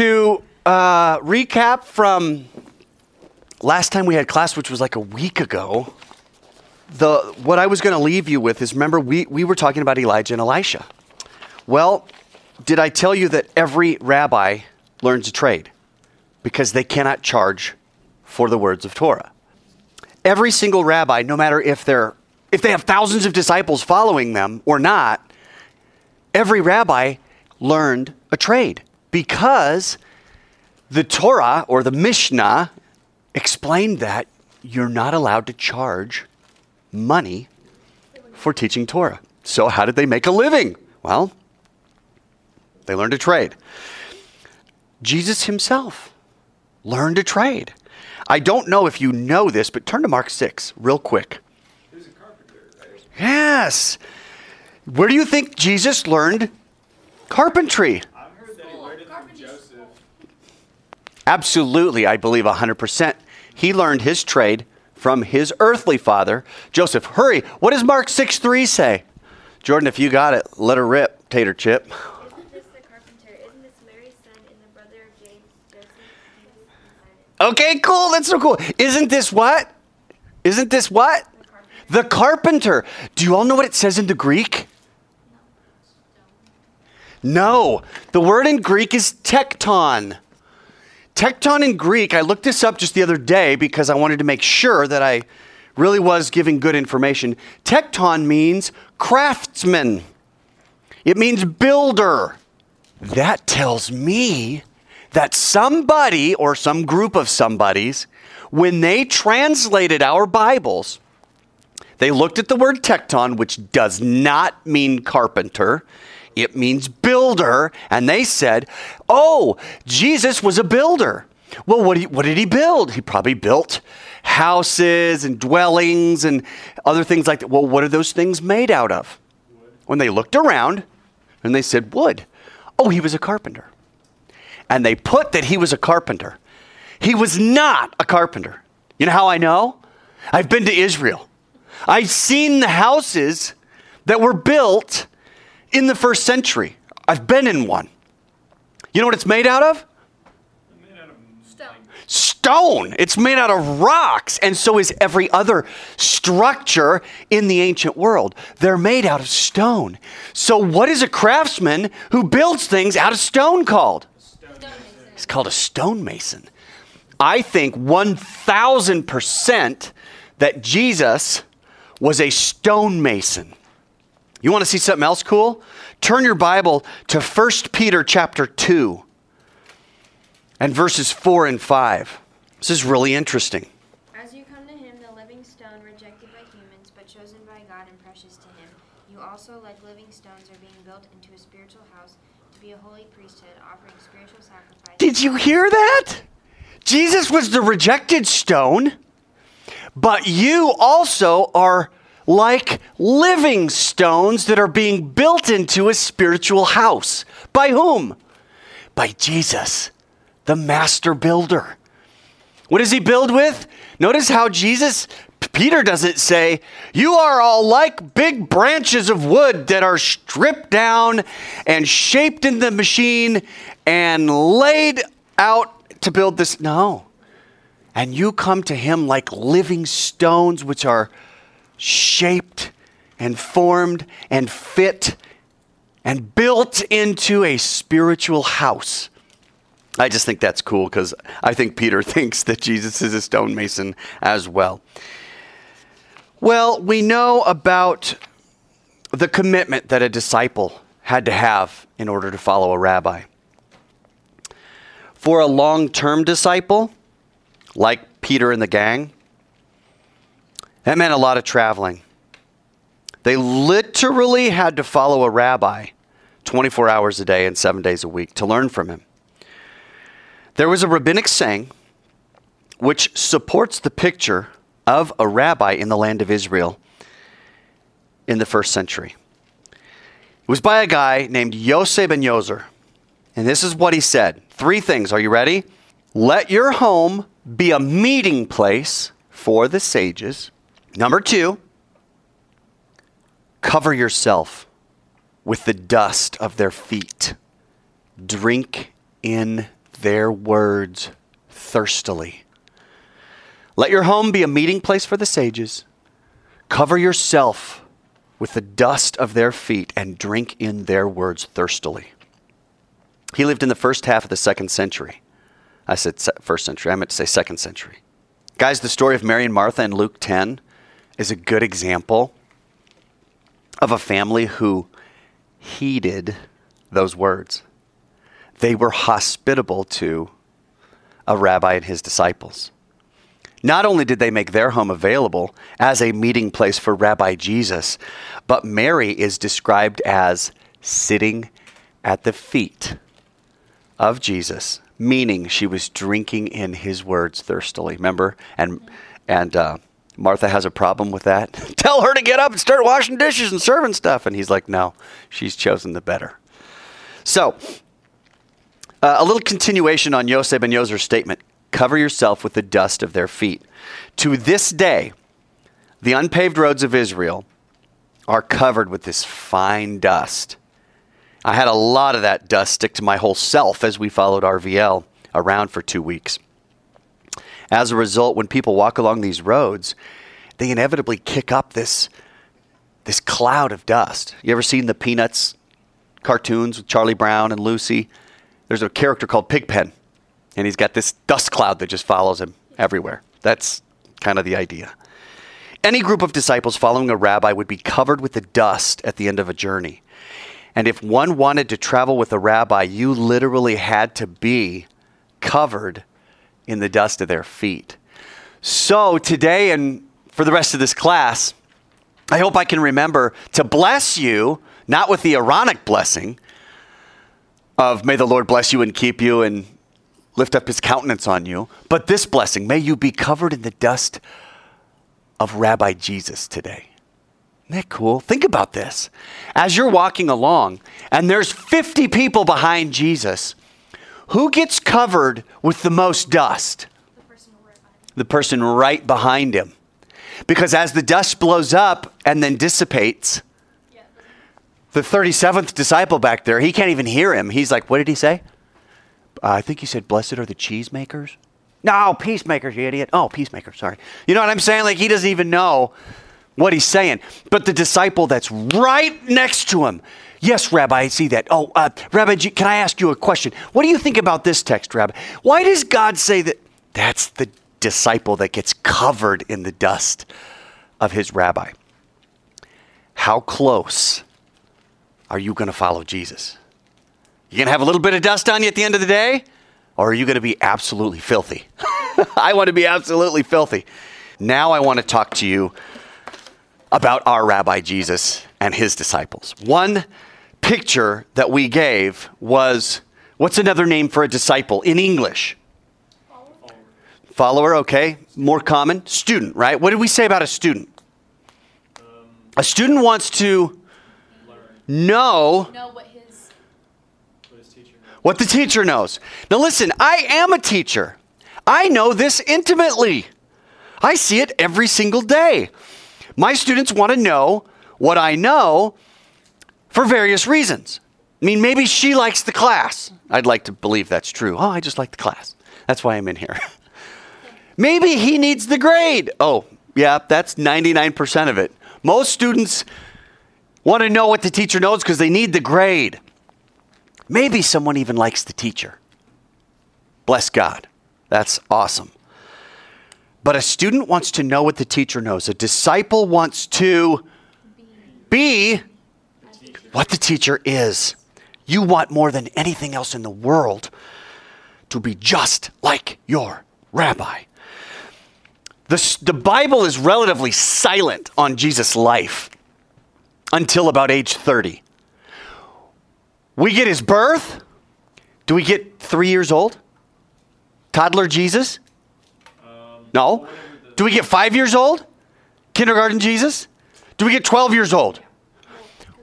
to uh, recap from last time we had class, which was like a week ago, the what I was going to leave you with is remember we, we were talking about Elijah and Elisha. Well, did I tell you that every rabbi learns a trade because they cannot charge for the words of Torah? Every single rabbi, no matter if they're if they have thousands of disciples following them or not, every rabbi learned a trade because the Torah or the Mishnah explained that you're not allowed to charge money for teaching Torah. So, how did they make a living? Well, they learned a trade. Jesus himself learned a trade. I don't know if you know this, but turn to Mark 6 real quick. Yes. Where do you think Jesus learned carpentry? Absolutely, I believe 100%. He learned his trade from his earthly father, Joseph. Hurry, what does Mark 6 3 say? Jordan, if you got it, let her rip, Tater Chip. Isn't this the carpenter? Isn't this Mary's son and the brother of James, Joseph, Judas, and Simon? Okay, cool. That's so cool. Isn't this what? Isn't this what? The carpenter. Do you all know what it says in the Greek? No. The word in Greek is tekton. Tekton in Greek, I looked this up just the other day because I wanted to make sure that I really was giving good information. Tekton means craftsman, it means builder. That tells me that somebody or some group of somebodies, when they translated our Bibles, they looked at the word tekton, which does not mean carpenter. It means builder. And they said, oh, Jesus was a builder. Well, what, he, what did he build? He probably built houses and dwellings and other things like that. Well, what are those things made out of? When they looked around and they said, wood. Oh, he was a carpenter. And they put that he was a carpenter. He was not a carpenter. You know how I know? I've been to Israel. I've seen the houses that were built in the first century. I've been in one. You know what it's made out of? Stone. Stone. It's made out of rocks, and so is every other structure in the ancient world. They're made out of stone. So, what is a craftsman who builds things out of stone called? It's called a stonemason. I think 1000% that Jesus was a stonemason. You want to see something else cool? Turn your Bible to 1 Peter chapter 2 and verses 4 and 5. This is really interesting. As you come to him, the living stone rejected by humans, but chosen by God and precious to him, you also, like living stones, are being built into a spiritual house to be a holy priesthood, offering spiritual sacrifices. Did you hear that? Jesus was the rejected stone, but you also are like living stones that are being built into a spiritual house. By whom? By Jesus, the master builder. What does he build with? Notice how Jesus, Peter doesn't say, You are all like big branches of wood that are stripped down and shaped in the machine and laid out to build this. No. And you come to him like living stones, which are shaped and formed and fit and built into a spiritual house. I just think that's cool because I think Peter thinks that Jesus is a stonemason as well. Well, we know about the commitment that a disciple had to have in order to follow a rabbi. For a long term disciple, like Peter and the gang, that meant a lot of traveling. They literally had to follow a rabbi 24 hours a day and seven days a week to learn from him. There was a rabbinic saying which supports the picture of a rabbi in the land of Israel in the first century. It was by a guy named Yosef ben Yozer. And this is what he said. Three things. Are you ready? Let your home be a meeting place for the sages. Number two, cover yourself with the dust of their feet. Drink in their words thirstily. Let your home be a meeting place for the sages. Cover yourself with the dust of their feet and drink in their words thirstily. He lived in the first half of the second century. I said first century, I meant to say second century. Guys, the story of Mary and Martha in Luke 10 is a good example of a family who heeded those words. They were hospitable to a rabbi and his disciples. Not only did they make their home available as a meeting place for Rabbi Jesus, but Mary is described as sitting at the feet of Jesus, meaning she was drinking in his words thirstily. Remember? And and uh, Martha has a problem with that. Tell her to get up and start washing dishes and serving stuff. And he's like, no, she's chosen the better. So, uh, a little continuation on Yosef ben Yozer's statement cover yourself with the dust of their feet. To this day, the unpaved roads of Israel are covered with this fine dust. I had a lot of that dust stick to my whole self as we followed RVL around for two weeks. As a result, when people walk along these roads, they inevitably kick up this, this cloud of dust. You ever seen the Peanuts cartoons with Charlie Brown and Lucy? There's a character called Pigpen and he's got this dust cloud that just follows him everywhere. That's kind of the idea. Any group of disciples following a rabbi would be covered with the dust at the end of a journey. And if one wanted to travel with a rabbi, you literally had to be covered in the dust of their feet. So today and for the rest of this class, I hope I can remember to bless you, not with the Aaronic blessing of may the Lord bless you and keep you and lift up his countenance on you. But this blessing, may you be covered in the dust of Rabbi Jesus today. Isn't that cool? Think about this. As you're walking along and there's 50 people behind Jesus, who gets covered with the most dust? The person right behind, the person right behind him. Because as the dust blows up and then dissipates, the 37th disciple back there, he can't even hear him. He's like, What did he say? Uh, I think he said, Blessed are the cheesemakers. No, peacemakers, you idiot. Oh, peacemakers, sorry. You know what I'm saying? Like he doesn't even know what he's saying. But the disciple that's right next to him, yes, Rabbi, I see that. Oh, uh, Rabbi, can I ask you a question? What do you think about this text, Rabbi? Why does God say that? That's the disciple that gets covered in the dust of his rabbi. How close are you going to follow Jesus? You going to have a little bit of dust on you at the end of the day? Or are you going to be absolutely filthy? I want to be absolutely filthy. Now I want to talk to you about our Rabbi Jesus and his disciples. One picture that we gave was what's another name for a disciple in English? Follower. Follower, okay. More common. Student, right? What did we say about a student? Um, a student wants to learn. know, know what the teacher knows. Now, listen, I am a teacher. I know this intimately. I see it every single day. My students want to know what I know for various reasons. I mean, maybe she likes the class. I'd like to believe that's true. Oh, I just like the class. That's why I'm in here. maybe he needs the grade. Oh, yeah, that's 99% of it. Most students want to know what the teacher knows because they need the grade. Maybe someone even likes the teacher. Bless God. That's awesome. But a student wants to know what the teacher knows. A disciple wants to be what the teacher is. You want more than anything else in the world to be just like your rabbi. The, the Bible is relatively silent on Jesus' life until about age 30. We get his birth. Do we get three years old? Toddler Jesus? No. Do we get five years old? Kindergarten Jesus? Do we get 12 years old?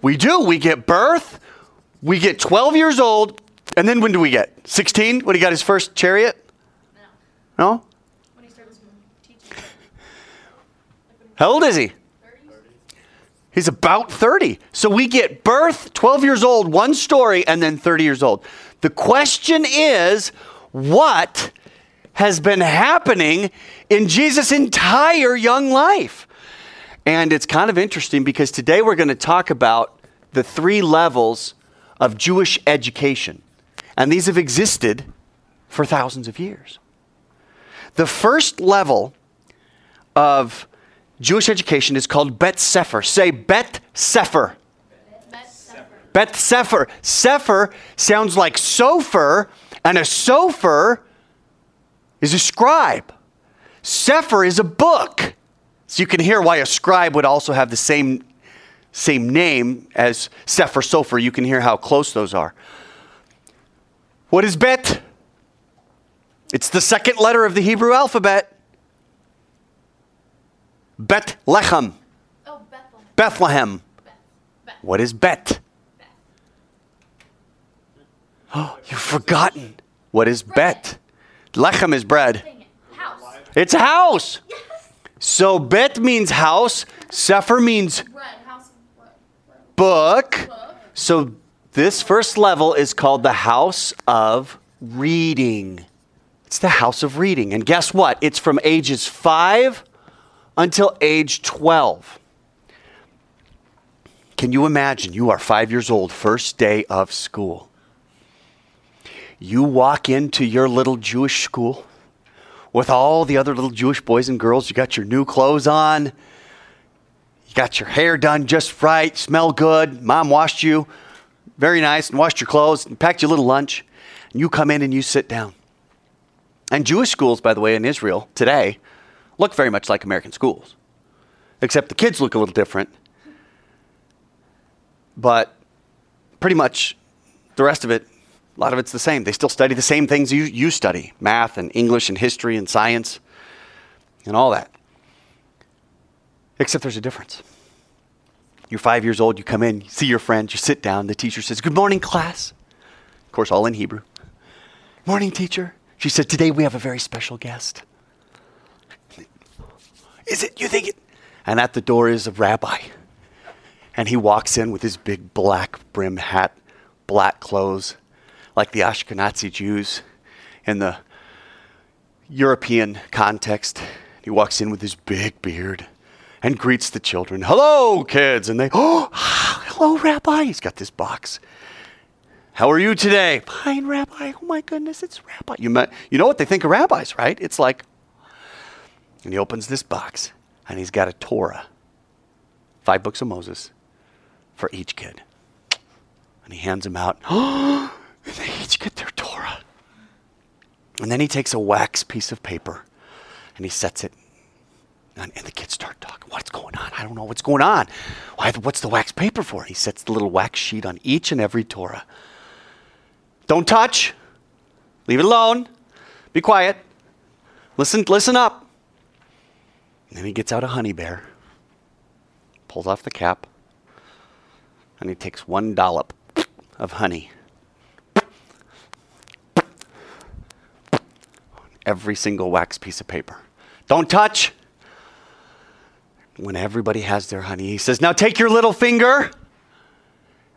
We do. We get birth. We get 12 years old. And then when do we get? 16 when he got his first chariot? No. No? When he started teaching. How old is he? 30. He's about 30. So we get birth, 12 years old, one story, and then 30 years old. The question is what has been happening in Jesus' entire young life. And it's kind of interesting because today we're going to talk about the three levels of Jewish education. And these have existed for thousands of years. The first level of Jewish education is called Bet Sefer. Say Bet Sefer. Bet Sefer. Sefer sounds like sofer, and a sofer is a scribe. Sefer is a book. So you can hear why a scribe would also have the same, same name as Sefer Sofer. You can hear how close those are. What is Bet? It's the second letter of the Hebrew alphabet. Bet Lechem. Oh, Bethlehem. Bethlehem. Beth. Beth. What is Bet? Oh, you've forgotten. What is Bet? Lechem is bread. House. It's a house. Yes. So Bet means house. Sefer means Bread. House bread. bread. book. Book. So this first level is called the house of reading. It's the house of reading. And guess what? It's from ages 5 until age 12. Can you imagine? You are 5 years old, first day of school. You walk into your little Jewish school with all the other little Jewish boys and girls. You got your new clothes on. You got your hair done just right, smell good. Mom washed you very nice and washed your clothes and packed you a little lunch. And you come in and you sit down. And Jewish schools, by the way, in Israel today look very much like American schools, except the kids look a little different. But pretty much the rest of it, a lot of it's the same. They still study the same things you, you study math and English and history and science and all that. Except there's a difference. You're five years old, you come in, you see your friends, you sit down, the teacher says, Good morning, class. Of course, all in Hebrew. Morning, teacher. She said, Today we have a very special guest. Is it? You think it? And at the door is a rabbi. And he walks in with his big black brim hat, black clothes, like the Ashkenazi Jews in the European context. He walks in with his big beard and greets the children. Hello, kids. And they, oh, hello, Rabbi. He's got this box. How are you today? Fine, Rabbi. Oh my goodness, it's Rabbi. You, met, you know what they think of rabbis, right? It's like, and he opens this box and he's got a Torah, five books of Moses for each kid. And he hands them out. Oh, and they each get their Torah. And then he takes a wax piece of paper and he sets it and, and the kids start talking. What's going on? I don't know what's going on. Why, what's the wax paper for? He sets the little wax sheet on each and every Torah. Don't touch. Leave it alone. Be quiet. Listen, listen up. And then he gets out a honey bear, pulls off the cap, and he takes one dollop of honey. Every single wax piece of paper. Don't touch when everybody has their honey, he says, Now take your little finger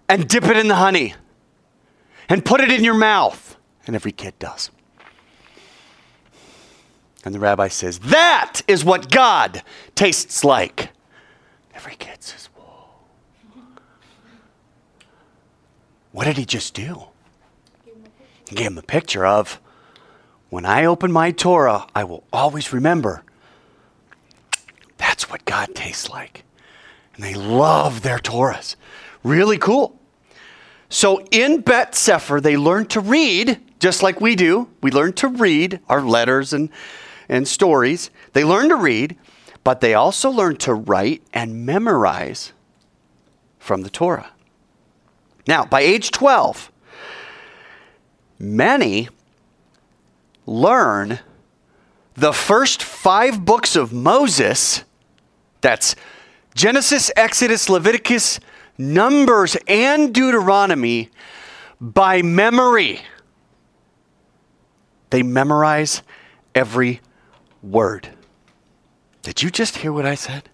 and dip it in the honey and put it in your mouth. And every kid does. And the rabbi says, That is what God tastes like. Every kid says, Whoa. What did he just do? He gave him a picture of when I open my Torah, I will always remember that's what God tastes like. And they love their Torahs. Really cool. So in Bet Sefer, they learn to read, just like we do. We learn to read our letters and, and stories. They learn to read, but they also learn to write and memorize from the Torah. Now, by age 12, many learn the first five books of Moses that's Genesis, Exodus, Leviticus, Numbers, and Deuteronomy by memory. They memorize every word. Did you just hear what I said?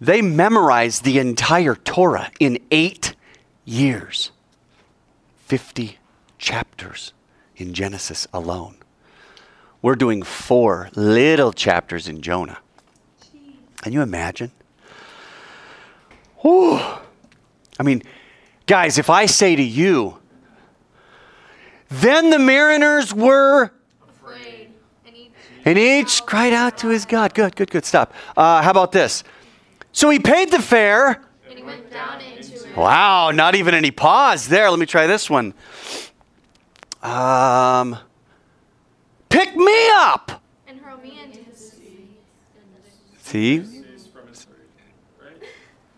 They memorize the entire Torah in eight years, 50 chapters in Genesis alone. We're doing four little chapters in Jonah. Can you imagine? Whew. I mean, guys, if I say to you, then the mariners were, Afraid. And each. and each cried out to his God. Good, good, good. Stop. Uh, how about this? So he paid the fare. And he went down into it. Wow, not even any pause there. Let me try this one. Um, pick me up. And hurled me into the sea. See?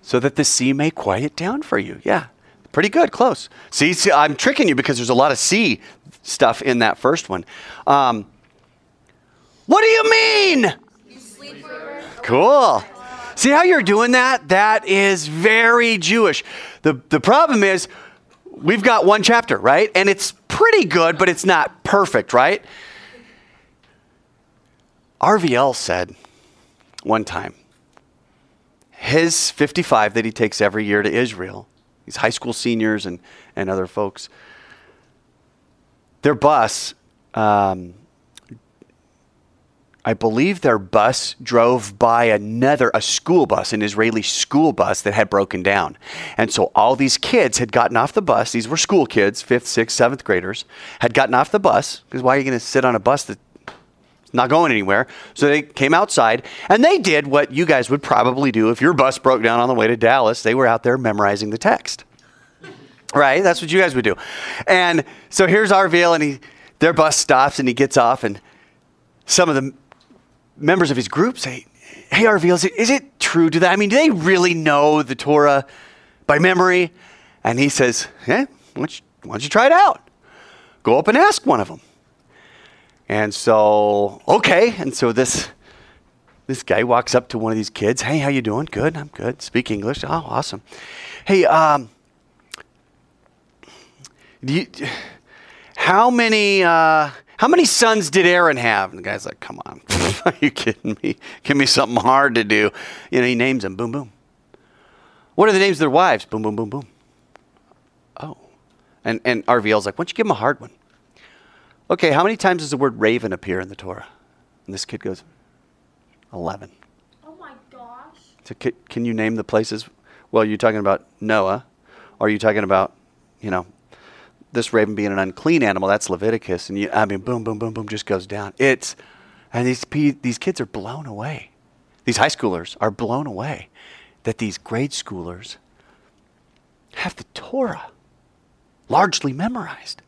So that the sea may quiet down for you. Yeah. Pretty good. Close. See, see I'm tricking you because there's a lot of sea stuff in that first one. Um, what do you mean? Cool. See how you're doing that? That is very Jewish. The, the problem is, we've got one chapter, right? And it's pretty good, but it's not perfect, right? RVL said one time, his 55 that he takes every year to Israel, these high school seniors and, and other folks, their bus, um, I believe their bus drove by another, a school bus, an Israeli school bus that had broken down. And so all these kids had gotten off the bus. These were school kids, fifth, sixth, seventh graders, had gotten off the bus. Because why are you going to sit on a bus that's not going anywhere? So they came outside and they did what you guys would probably do if your bus broke down on the way to Dallas. They were out there memorizing the text. Right? That's what you guys would do. And so here's RVL, and he, their bus stops, and he gets off, and some of the members of his group say, Hey, RVL, is it, is it true to that? I mean, do they really know the Torah by memory? And he says, Yeah, why don't, you, why don't you try it out? Go up and ask one of them. And so, okay. And so this this guy walks up to one of these kids. Hey, how you doing? Good. I'm good. Speak English. Oh, awesome. Hey, um, do you, how many uh, how many sons did Aaron have? And the guy's like, "Come on, are you kidding me? Give me something hard to do." You know, he names them. Boom, boom. What are the names of their wives? Boom, boom, boom, boom. Oh, and and RVL's like, "Why don't you give him a hard one?" Okay, how many times does the word raven appear in the Torah? And this kid goes, 11. Oh my gosh. So can, can you name the places? Well, you're talking about Noah, or are you talking about, you know, this raven being an unclean animal? That's Leviticus, and you, I mean, boom, boom, boom, boom, just goes down. It's, and these these kids are blown away. These high schoolers are blown away that these grade schoolers have the Torah largely memorized.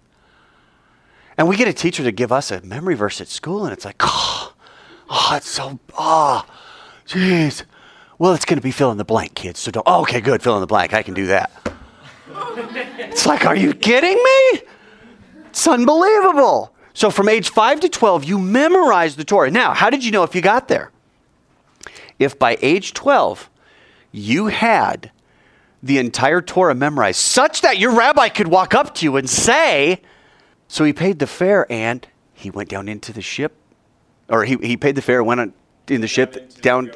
And we get a teacher to give us a memory verse at school, and it's like, oh, oh it's so, oh, jeez. Well, it's going to be fill in the blank, kids. So don't, oh, okay, good, fill in the blank. I can do that. it's like, are you kidding me? It's unbelievable. So from age 5 to 12, you memorize the Torah. Now, how did you know if you got there? If by age 12, you had the entire Torah memorized, such that your rabbi could walk up to you and say, so he paid the fare and he went down into the ship, or he, he paid the fare, and went on, in the ship down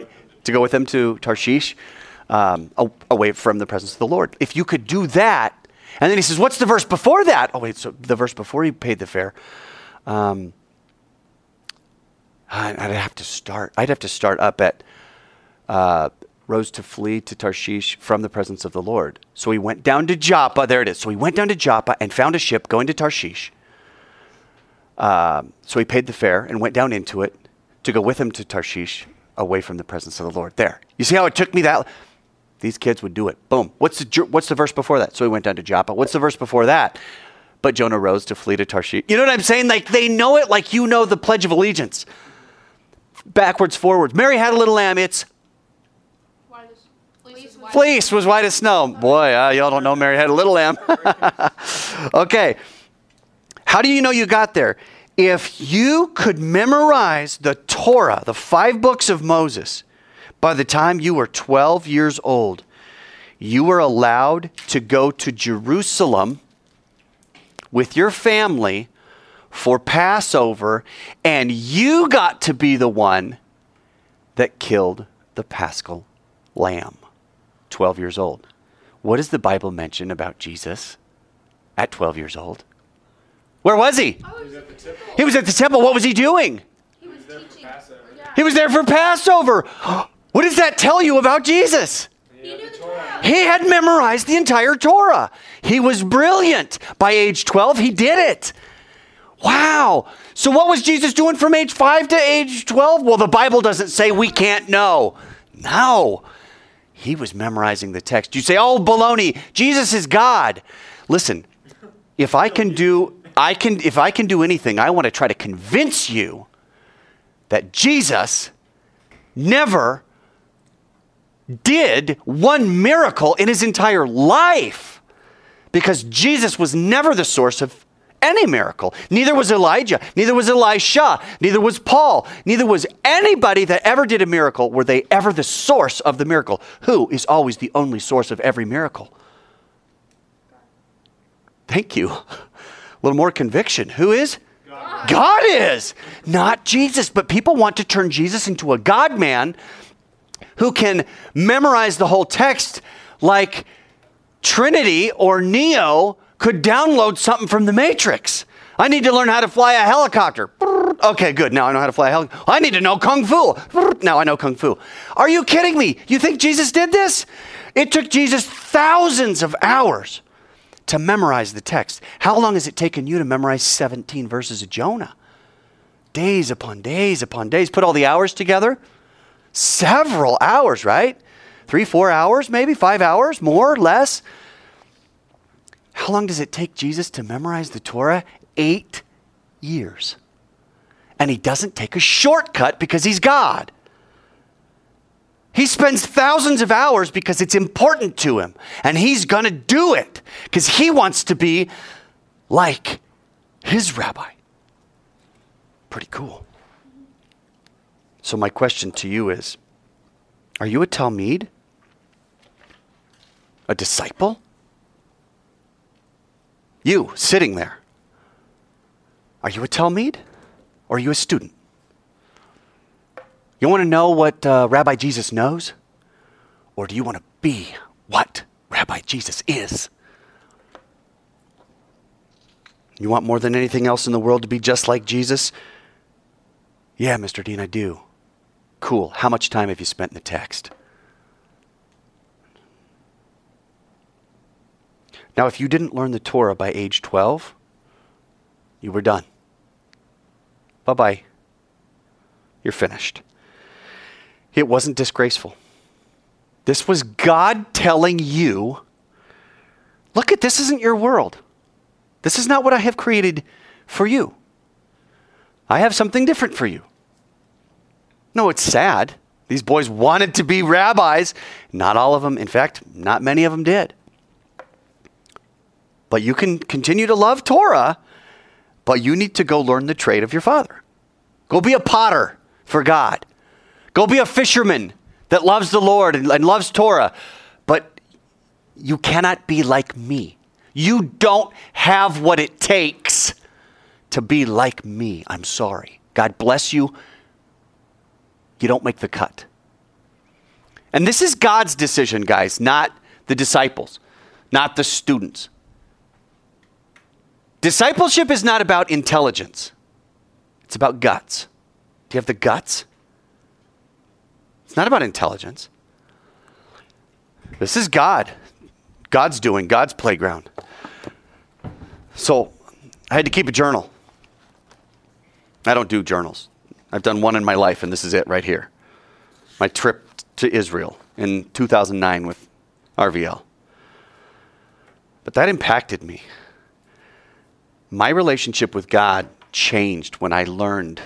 to go with them to Tarshish, um, away from the presence of the Lord. If you could do that, and then he says, What's the verse before that? Oh, wait, so the verse before he paid the fare. Um, I'd have to start. I'd have to start up at uh, rose to flee to Tarshish from the presence of the Lord. So he went down to Joppa. There it is. So he went down to Joppa and found a ship going to Tarshish. Um, so he paid the fare and went down into it to go with him to Tarshish away from the presence of the Lord. There. You see how it took me that? These kids would do it. Boom. What's the, what's the verse before that? So he went down to Joppa. What's the verse before that? But Jonah rose to flee to Tarshish. You know what I'm saying? Like they know it like you know the Pledge of Allegiance. Backwards, forwards. Mary had a little lamb. It's fleece was white as snow. Boy, uh, y'all don't know Mary had a little lamb. okay. How do you know you got there? If you could memorize the Torah, the five books of Moses, by the time you were 12 years old, you were allowed to go to Jerusalem with your family for Passover, and you got to be the one that killed the paschal lamb. 12 years old. What does the Bible mention about Jesus at 12 years old? Where was he? Was, He was at the temple. What was he doing? he was teaching. Yeah. He was there for Passover. What does that tell you about Jesus? He knew the Torah. He had memorized the entire Torah. He was brilliant. By age 12, he did it. Wow. So, what was Jesus doing from age 5 to age 12? Well, the Bible doesn't say we can't know. No. He was memorizing the text. You say, oh, baloney, Jesus is God. Listen, if I can do. I can, if I can do anything, I want to try to convince you that Jesus never did one miracle in his entire life because Jesus was never the source of any miracle. Neither was Elijah, neither was Elisha, neither was Paul, neither was anybody that ever did a miracle were they ever the source of the miracle. Who is always the only source of every miracle? Thank you. A little more conviction. Who is? God is, not Jesus. But people want to turn Jesus into a God man who can memorize the whole text like Trinity or Neo could download something from the Matrix. I need to learn how to fly a helicopter. Okay, good. Now I know how to fly a helicopter. I need to know Kung Fu. Now I know Kung Fu. Are you kidding me? You think Jesus did this? It took Jesus thousands of hours to memorize the text. How long has it taken you to memorize 17 verses of Jonah? Days upon days upon days. Put all the hours together. Several hours, right? Three, four hours, maybe five hours, more, less. How long does it take Jesus to memorize the Torah? Eight years. And he doesn't take a shortcut because he's God. He spends thousands of hours because it's important to him. And he's going to do it because he wants to be like his rabbi. Pretty cool. So, my question to you is Are you a talmid? A disciple? You sitting there. Are you a talmid or are you a student? You want to know what uh, Rabbi Jesus knows? Or do you want to be what Rabbi Jesus is? You want more than anything else in the world to be just like Jesus? Yeah, Mr. Dean, I do. Cool. How much time have you spent in the text? Now, if you didn't learn the Torah by age 12, you were done. Bye bye. You're finished. It wasn't disgraceful. This was God telling you look at this isn't your world. This is not what I have created for you. I have something different for you. No, it's sad. These boys wanted to be rabbis. Not all of them, in fact, not many of them did. But you can continue to love Torah, but you need to go learn the trade of your father. Go be a potter for God. Go be a fisherman that loves the Lord and, and loves Torah. But you cannot be like me. You don't have what it takes to be like me. I'm sorry. God bless you. You don't make the cut. And this is God's decision, guys, not the disciples, not the students. Discipleship is not about intelligence, it's about guts. Do you have the guts? It's not about intelligence. This is God. God's doing, God's playground. So I had to keep a journal. I don't do journals. I've done one in my life, and this is it right here. My trip to Israel in 2009 with RVL. But that impacted me. My relationship with God changed when I learned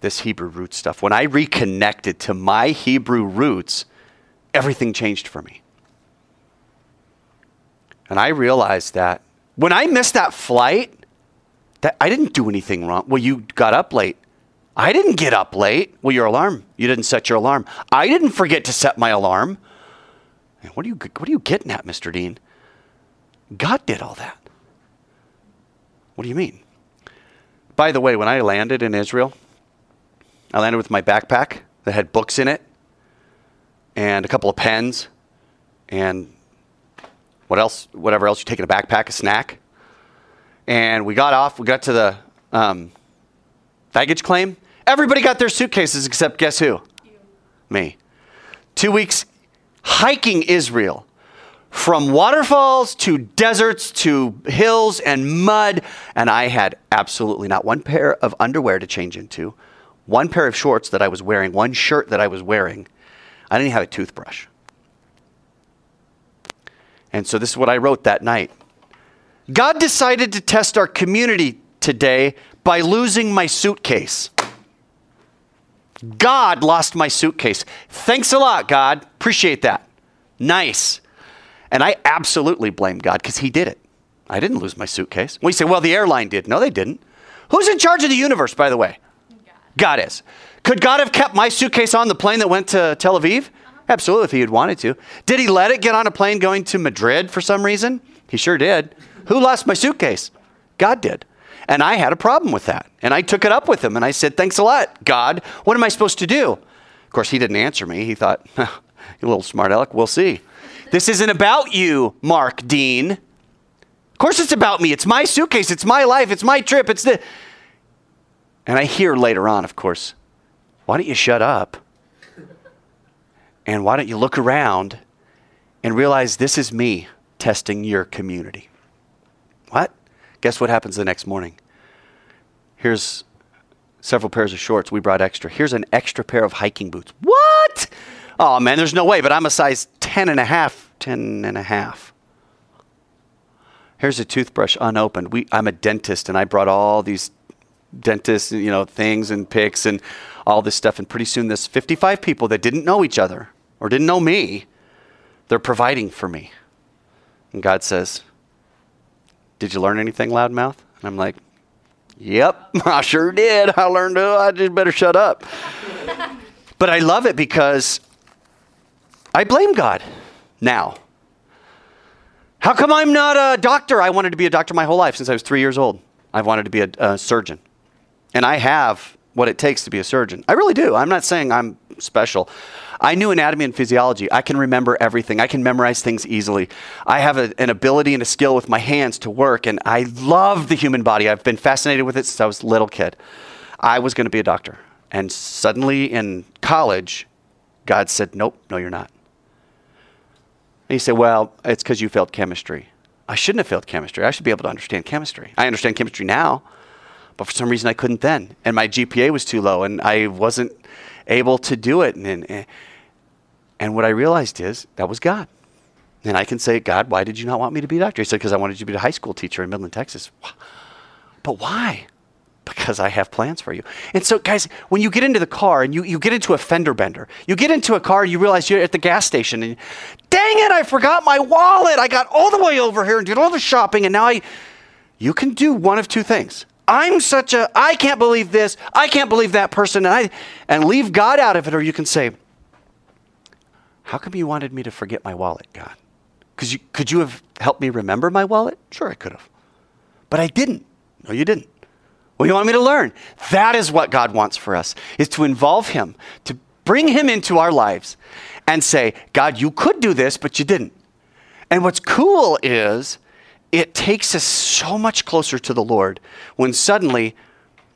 this Hebrew root stuff. When I reconnected to my Hebrew roots, everything changed for me. And I realized that when I missed that flight, that I didn't do anything wrong. Well, you got up late. I didn't get up late. Well, your alarm. You didn't set your alarm. I didn't forget to set my alarm. What are you what are you getting at, Mr. Dean? God did all that. What do you mean? By the way, when I landed in Israel, I landed with my backpack that had books in it and a couple of pens and what else, whatever else you take in a backpack, a snack. And we got off, we got to the um, baggage claim. Everybody got their suitcases except guess who? Me. Two weeks hiking Israel from waterfalls to deserts to hills and mud. And I had absolutely not one pair of underwear to change into, one pair of shorts that I was wearing, one shirt that I was wearing. I didn't have a toothbrush. And so this is what I wrote that night. God decided to test our community today by losing my suitcase. God lost my suitcase. Thanks a lot, God. Appreciate that. Nice. And I absolutely blame God because He did it. I didn't lose my suitcase. We say, well, the airline did. No, they didn't. Who's in charge of the universe, by the way? God, God is. Could God have kept my suitcase on the plane that went to Tel Aviv? Absolutely, if he had wanted to. Did he let it get on a plane going to Madrid for some reason? He sure did. Who lost my suitcase? God did. And I had a problem with that. And I took it up with him and I said, Thanks a lot, God. What am I supposed to do? Of course, he didn't answer me. He thought, You little smart aleck, we'll see. This isn't about you, Mark Dean. Of course, it's about me. It's my suitcase. It's my life. It's my trip. It's the. And I hear later on, of course, why don't you shut up? And why don't you look around and realize this is me testing your community? What? Guess what happens the next morning? Here's several pairs of shorts. We brought extra. Here's an extra pair of hiking boots. What? Oh man, there's no way, but I'm a size 10 and a half, 10 and a half. Here's a toothbrush unopened. We, I'm a dentist and I brought all these dentist, you know, things and picks and all this stuff. And pretty soon, this 55 people that didn't know each other or didn't know me, they're providing for me. And God says, Did you learn anything, loudmouth? And I'm like, Yep, I sure did. I learned, oh, I just better shut up. but I love it because I blame God now. How come I'm not a doctor? I wanted to be a doctor my whole life since I was three years old. I've wanted to be a, a surgeon. And I have what it takes to be a surgeon. I really do. I'm not saying I'm special. I knew anatomy and physiology. I can remember everything. I can memorize things easily. I have a, an ability and a skill with my hands to work, and I love the human body. I've been fascinated with it since I was a little kid. I was going to be a doctor. And suddenly in college, God said, Nope, no, you're not. And he said, Well, it's because you failed chemistry. I shouldn't have failed chemistry. I should be able to understand chemistry. I understand chemistry now, but for some reason I couldn't then. And my GPA was too low and I wasn't able to do it. And, and, and what I realized is that was God. And I can say, God, why did you not want me to be a doctor? He said, because I wanted you to be a high school teacher in Midland, Texas. But why? Because I have plans for you. And so, guys, when you get into the car and you, you get into a fender bender, you get into a car and you realize you're at the gas station and, dang it, I forgot my wallet. I got all the way over here and did all the shopping and now I, you can do one of two things. I'm such a, I can't believe this, I can't believe that person, and, I, and leave God out of it, or you can say, How come you wanted me to forget my wallet, God? Because you, could you have helped me remember my wallet? Sure, I could have. But I didn't. No, you didn't. Well, you want me to learn? That is what God wants for us, is to involve Him, to bring Him into our lives and say, God, you could do this, but you didn't. And what's cool is it takes us so much closer to the Lord when suddenly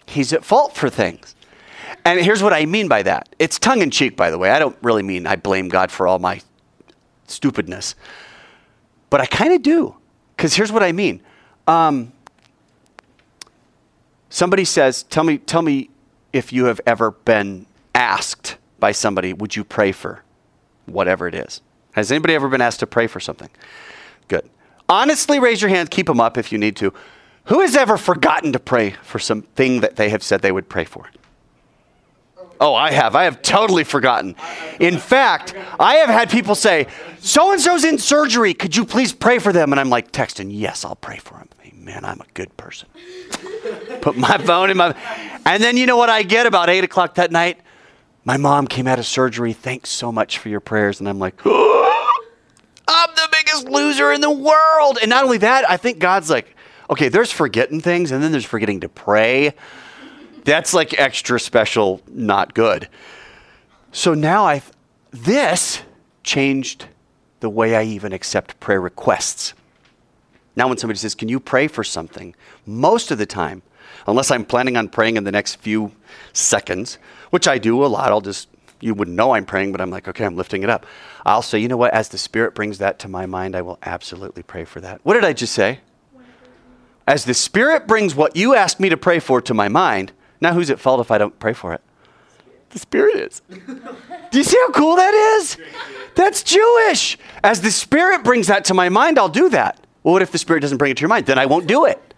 He's at fault for things. And here's what I mean by that it's tongue in cheek, by the way. I don't really mean I blame God for all my stupidness, but I kind of do. Because here's what I mean. Um, somebody says, tell me, tell me if you have ever been asked by somebody, would you pray for whatever it is? Has anybody ever been asked to pray for something? Good. Honestly, raise your hand, keep them up if you need to. Who has ever forgotten to pray for something that they have said they would pray for? Oh, I have. I have totally forgotten. In fact, I have had people say, so and so's in surgery. Could you please pray for them? And I'm like texting, yes, I'll pray for him. Amen. I'm a good person. Put my phone in my. And then you know what I get about 8 o'clock that night? My mom came out of surgery. Thanks so much for your prayers. And I'm like, oh, I'm the biggest loser in the world. And not only that, I think God's like, okay, there's forgetting things, and then there's forgetting to pray. That's like extra special, not good. So now I, this changed the way I even accept prayer requests. Now, when somebody says, Can you pray for something? Most of the time, unless I'm planning on praying in the next few seconds, which I do a lot, I'll just, you wouldn't know I'm praying, but I'm like, okay, I'm lifting it up. I'll say, you know what, as the Spirit brings that to my mind, I will absolutely pray for that. What did I just say? As the Spirit brings what you asked me to pray for to my mind, now who's at fault if I don't pray for it? The Spirit is. Do you see how cool that is? That's Jewish. As the Spirit brings that to my mind, I'll do that. Well, what if the Spirit doesn't bring it to your mind? Then I won't do it.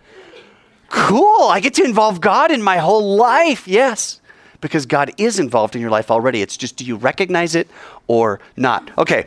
Cool. I get to involve God in my whole life. Yes. Because God is involved in your life already. It's just do you recognize it or not? Okay.